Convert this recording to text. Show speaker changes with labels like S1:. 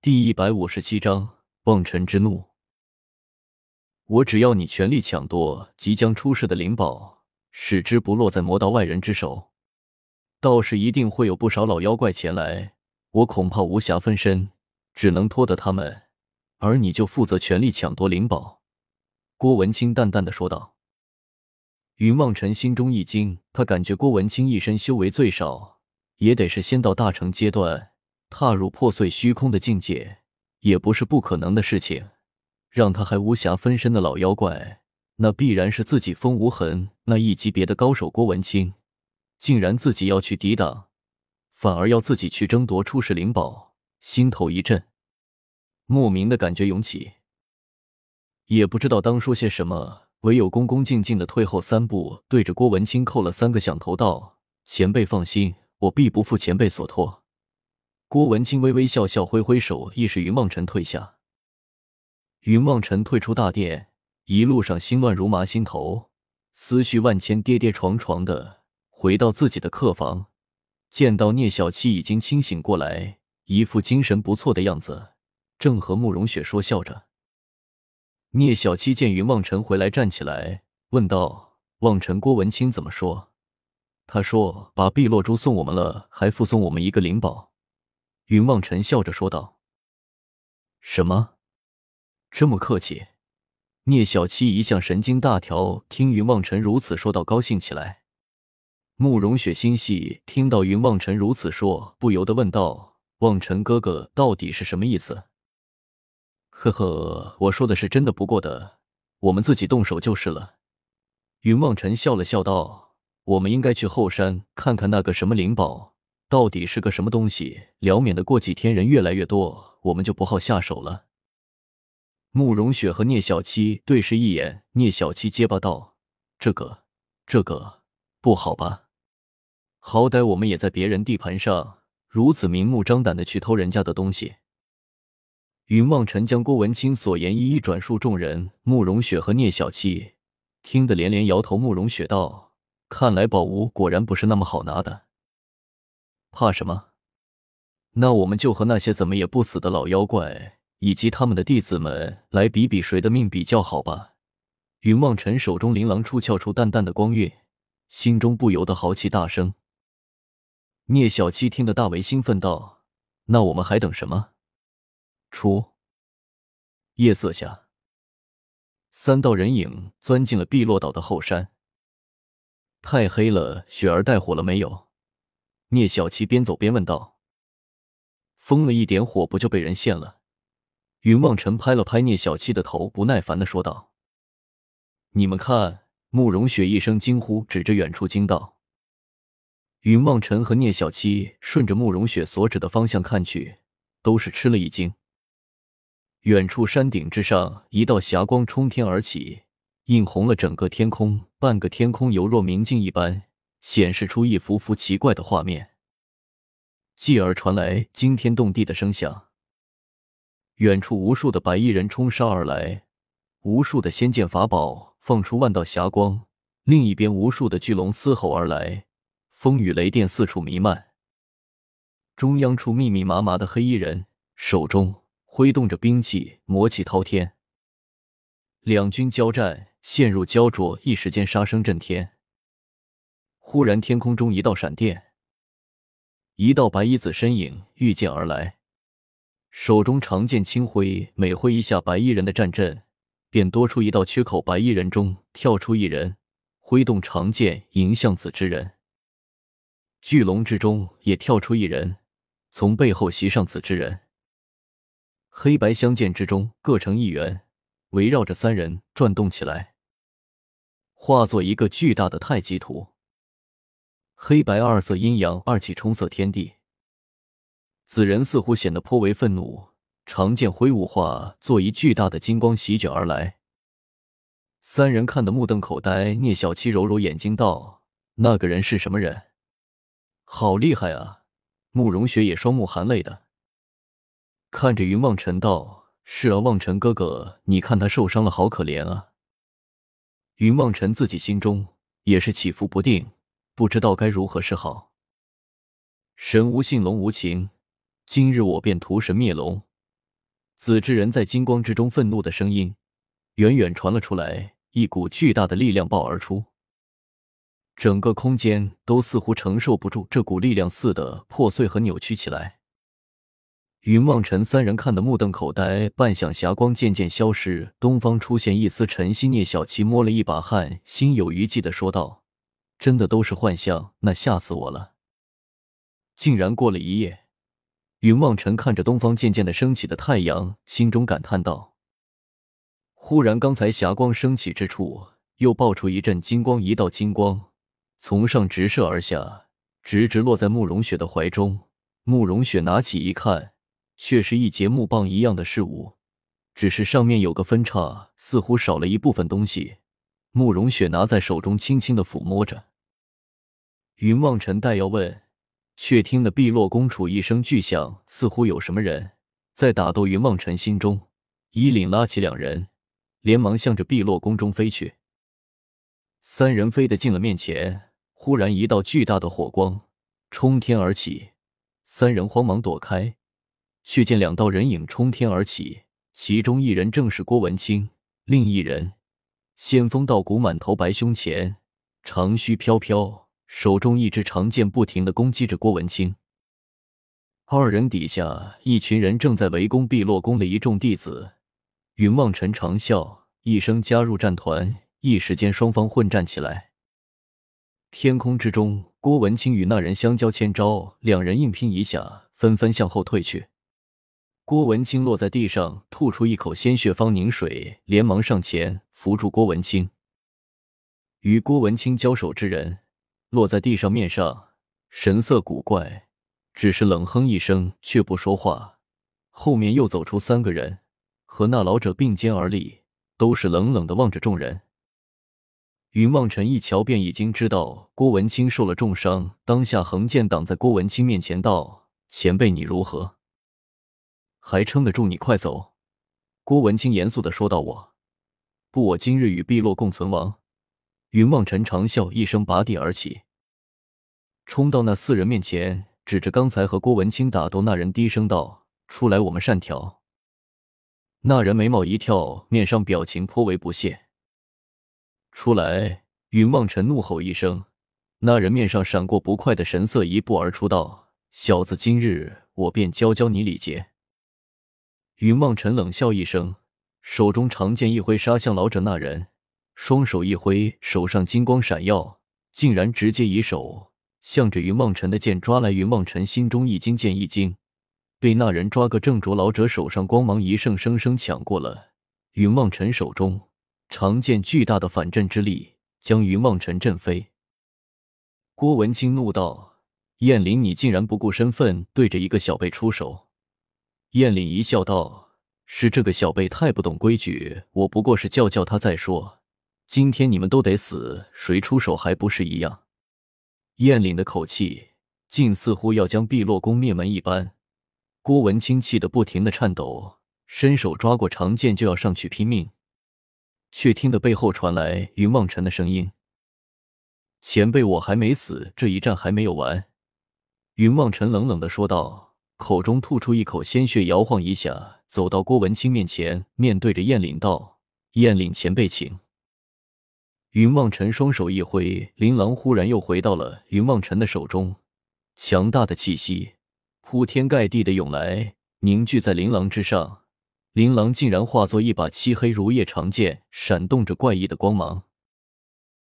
S1: 第一百五十七章望尘之怒。我只要你全力抢夺即将出世的灵宝，使之不落在魔道外人之手，到时一定会有不少老妖怪前来。我恐怕无暇分身，只能拖得他们，而你就负责全力抢夺灵宝。”郭文清淡淡的说道。云望尘心中一惊，他感觉郭文清一身修为最少也得是仙道大成阶段，踏入破碎虚空的境界也不是不可能的事情。让他还无暇分身的老妖怪，那必然是自己风无痕那一级别的高手。郭文清竟然自己要去抵挡，反而要自己去争夺出世灵宝，心头一震，莫名的感觉涌起，也不知道当说些什么，唯有恭恭敬敬的退后三步，对着郭文清叩了三个响头，道：“前辈放心，我必不负前辈所托。”郭文清微微笑笑，挥挥手，亦是云梦尘退下。云望尘退出大殿，一路上心乱如麻，心头思绪万千，跌跌撞撞的回到自己的客房，见到聂小七已经清醒过来，一副精神不错的样子，正和慕容雪说笑着。聂小七见云望尘回来，站起来问道：“望尘，郭文清怎么说？”他说：“把碧落珠送我们了，还附送我们一个灵宝。”云望尘笑着说道：“什么？”这么客气，聂小七一向神经大条，听云望尘如此说到，高兴起来。慕容雪心细，听到云望尘如此说，不由得问道：“望尘哥哥，到底是什么意思？”呵呵，我说的是真的，不过的，我们自己动手就是了。云望尘笑了笑道：“我们应该去后山看看那个什么灵宝到底是个什么东西，聊免得过几天人越来越多，我们就不好下手了。”慕容雪和聂小七对视一眼，聂小七结巴道：“这个，这个不好吧？好歹我们也在别人地盘上，如此明目张胆的去偷人家的东西。”云望尘将郭文清所言一一转述众人。慕容雪和聂小七听得连连摇头。慕容雪道：“看来宝物果然不是那么好拿的。怕什么？那我们就和那些怎么也不死的老妖怪。”以及他们的弟子们来比比谁的命比较好吧。云望尘手中琳琅处翘出淡淡的光晕，心中不由得豪气大生。聂小七听得大为兴奋，道：“那我们还等什么？出！”夜色下，三道人影钻进了碧落岛的后山。太黑了，雪儿带火了没有？聂小七边走边问道：“封了一点火，不就被人现了？”云望尘拍了拍聂小七的头，不耐烦的说道：“你们看！”慕容雪一声惊呼，指着远处惊道：“云望尘和聂小七顺着慕容雪所指的方向看去，都是吃了一惊。远处山顶之上，一道霞光冲天而起，映红了整个天空，半个天空犹若明镜一般，显示出一幅幅奇怪的画面。继而传来惊天动地的声响。远处无数的白衣人冲杀而来，无数的仙剑法宝放出万道霞光。另一边，无数的巨龙嘶吼而来，风雨雷电四处弥漫。中央处密密麻麻的黑衣人手中挥动着兵器，魔气滔天。两军交战，陷入焦灼，一时间杀声震天。忽然，天空中一道闪电，一道白衣子身影御剑而来。手中长剑轻挥，每挥一下白衣人的战阵，便多出一道缺口。白衣人中跳出一人，挥动长剑迎向此之人。巨龙之中也跳出一人，从背后袭上此之人。黑白相间之中各成一圆，围绕着三人转动起来，化作一个巨大的太极图。黑白二色阴阳二气冲塞天地。此人似乎显得颇为愤怒，长剑挥舞，化作一巨大的金光席卷而来。三人看得目瞪口呆。聂小七揉揉眼睛道：“那个人是什么人？好厉害啊！”慕容雪也双目含泪的看着云望尘道：“是啊，望尘哥哥，你看他受伤了，好可怜啊。”云望尘自己心中也是起伏不定，不知道该如何是好。神无信，龙无情。今日我便屠神灭龙，紫之人在金光之中愤怒的声音远远传了出来，一股巨大的力量爆而出，整个空间都似乎承受不住这股力量似的破碎和扭曲起来。云望尘三人看得目瞪口呆，半晌霞光渐渐消失，东方出现一丝晨曦。聂小琪摸了一把汗，心有余悸的说道：“真的都是幻象，那吓死我了！竟然过了一夜。”云望尘看着东方渐渐的升起的太阳，心中感叹道：“忽然，刚才霞光升起之处，又爆出一阵金光，一道金光从上直射而下，直直落在慕容雪的怀中。慕容雪拿起一看。”却是一节木棒一样的事物，只是上面有个分叉，似乎少了一部分东西。慕容雪拿在手中，轻轻的抚摸着。云望尘待要问，却听得碧落宫处一声巨响，似乎有什么人在打斗。云望尘心中衣领拉起两人，连忙向着碧落宫中飞去。三人飞得近了面前，忽然一道巨大的火光冲天而起，三人慌忙躲开。却见两道人影冲天而起，其中一人正是郭文清，另一人仙风道骨，满头白，胸前长须飘飘，手中一支长剑不停的攻击着郭文清。二人底下一群人正在围攻碧落宫的一众弟子。云望尘长啸一声，加入战团，一时间双方混战起来。天空之中，郭文清与那人相交千招，两人硬拼一下，纷纷向后退去。郭文清落在地上，吐出一口鲜血方凝水，连忙上前扶住郭文清。与郭文清交手之人落在地上，面上神色古怪，只是冷哼一声，却不说话。后面又走出三个人，和那老者并肩而立，都是冷冷的望着众人。云望尘一瞧，便已经知道郭文清受了重伤，当下横剑挡在郭文清面前，道：“前辈，你如何？”还撑得住？你快走！”郭文清严肃的说道。“我不，我今日与碧落共存亡。”云望尘长啸一声，拔地而起，冲到那四人面前，指着刚才和郭文清打斗那人，低声道：“出来，我们善调。”那人眉毛一跳，面上表情颇为不屑。“出来！”云望尘怒吼一声，那人面上闪过不快的神色，一步而出，道：“小子，今日我便教教你礼节。”云望尘冷笑一声，手中长剑一挥，杀向老者那人。双手一挥，手上金光闪耀，竟然直接以手向着云梦辰的剑抓来。云梦辰心中一惊，剑一惊，被那人抓个正着。老者手上光芒一盛，生生抢过了云梦尘手中长剑，巨大的反震之力将云望尘震飞。郭文清怒道：“燕翎，你竟然不顾身份，对着一个小辈出手！”燕翎一笑，道：“是这个小辈太不懂规矩，我不过是教教他再说。今天你们都得死，谁出手还不是一样？”燕岭的口气竟似乎要将碧落宫灭门一般。郭文清气得不停的颤抖，伸手抓过长剑就要上去拼命，却听得背后传来云望尘的声音：“前辈，我还没死，这一战还没有完。”云望尘冷冷的说道。口中吐出一口鲜血，摇晃一下，走到郭文清面前，面对着燕岭道：“燕岭前辈，请。”云望尘双手一挥，琳琅忽然又回到了云望尘的手中，强大的气息铺天盖地的涌来，凝聚在琳琅之上，琳琅竟然化作一把漆黑如夜长剑，闪动着怪异的光芒。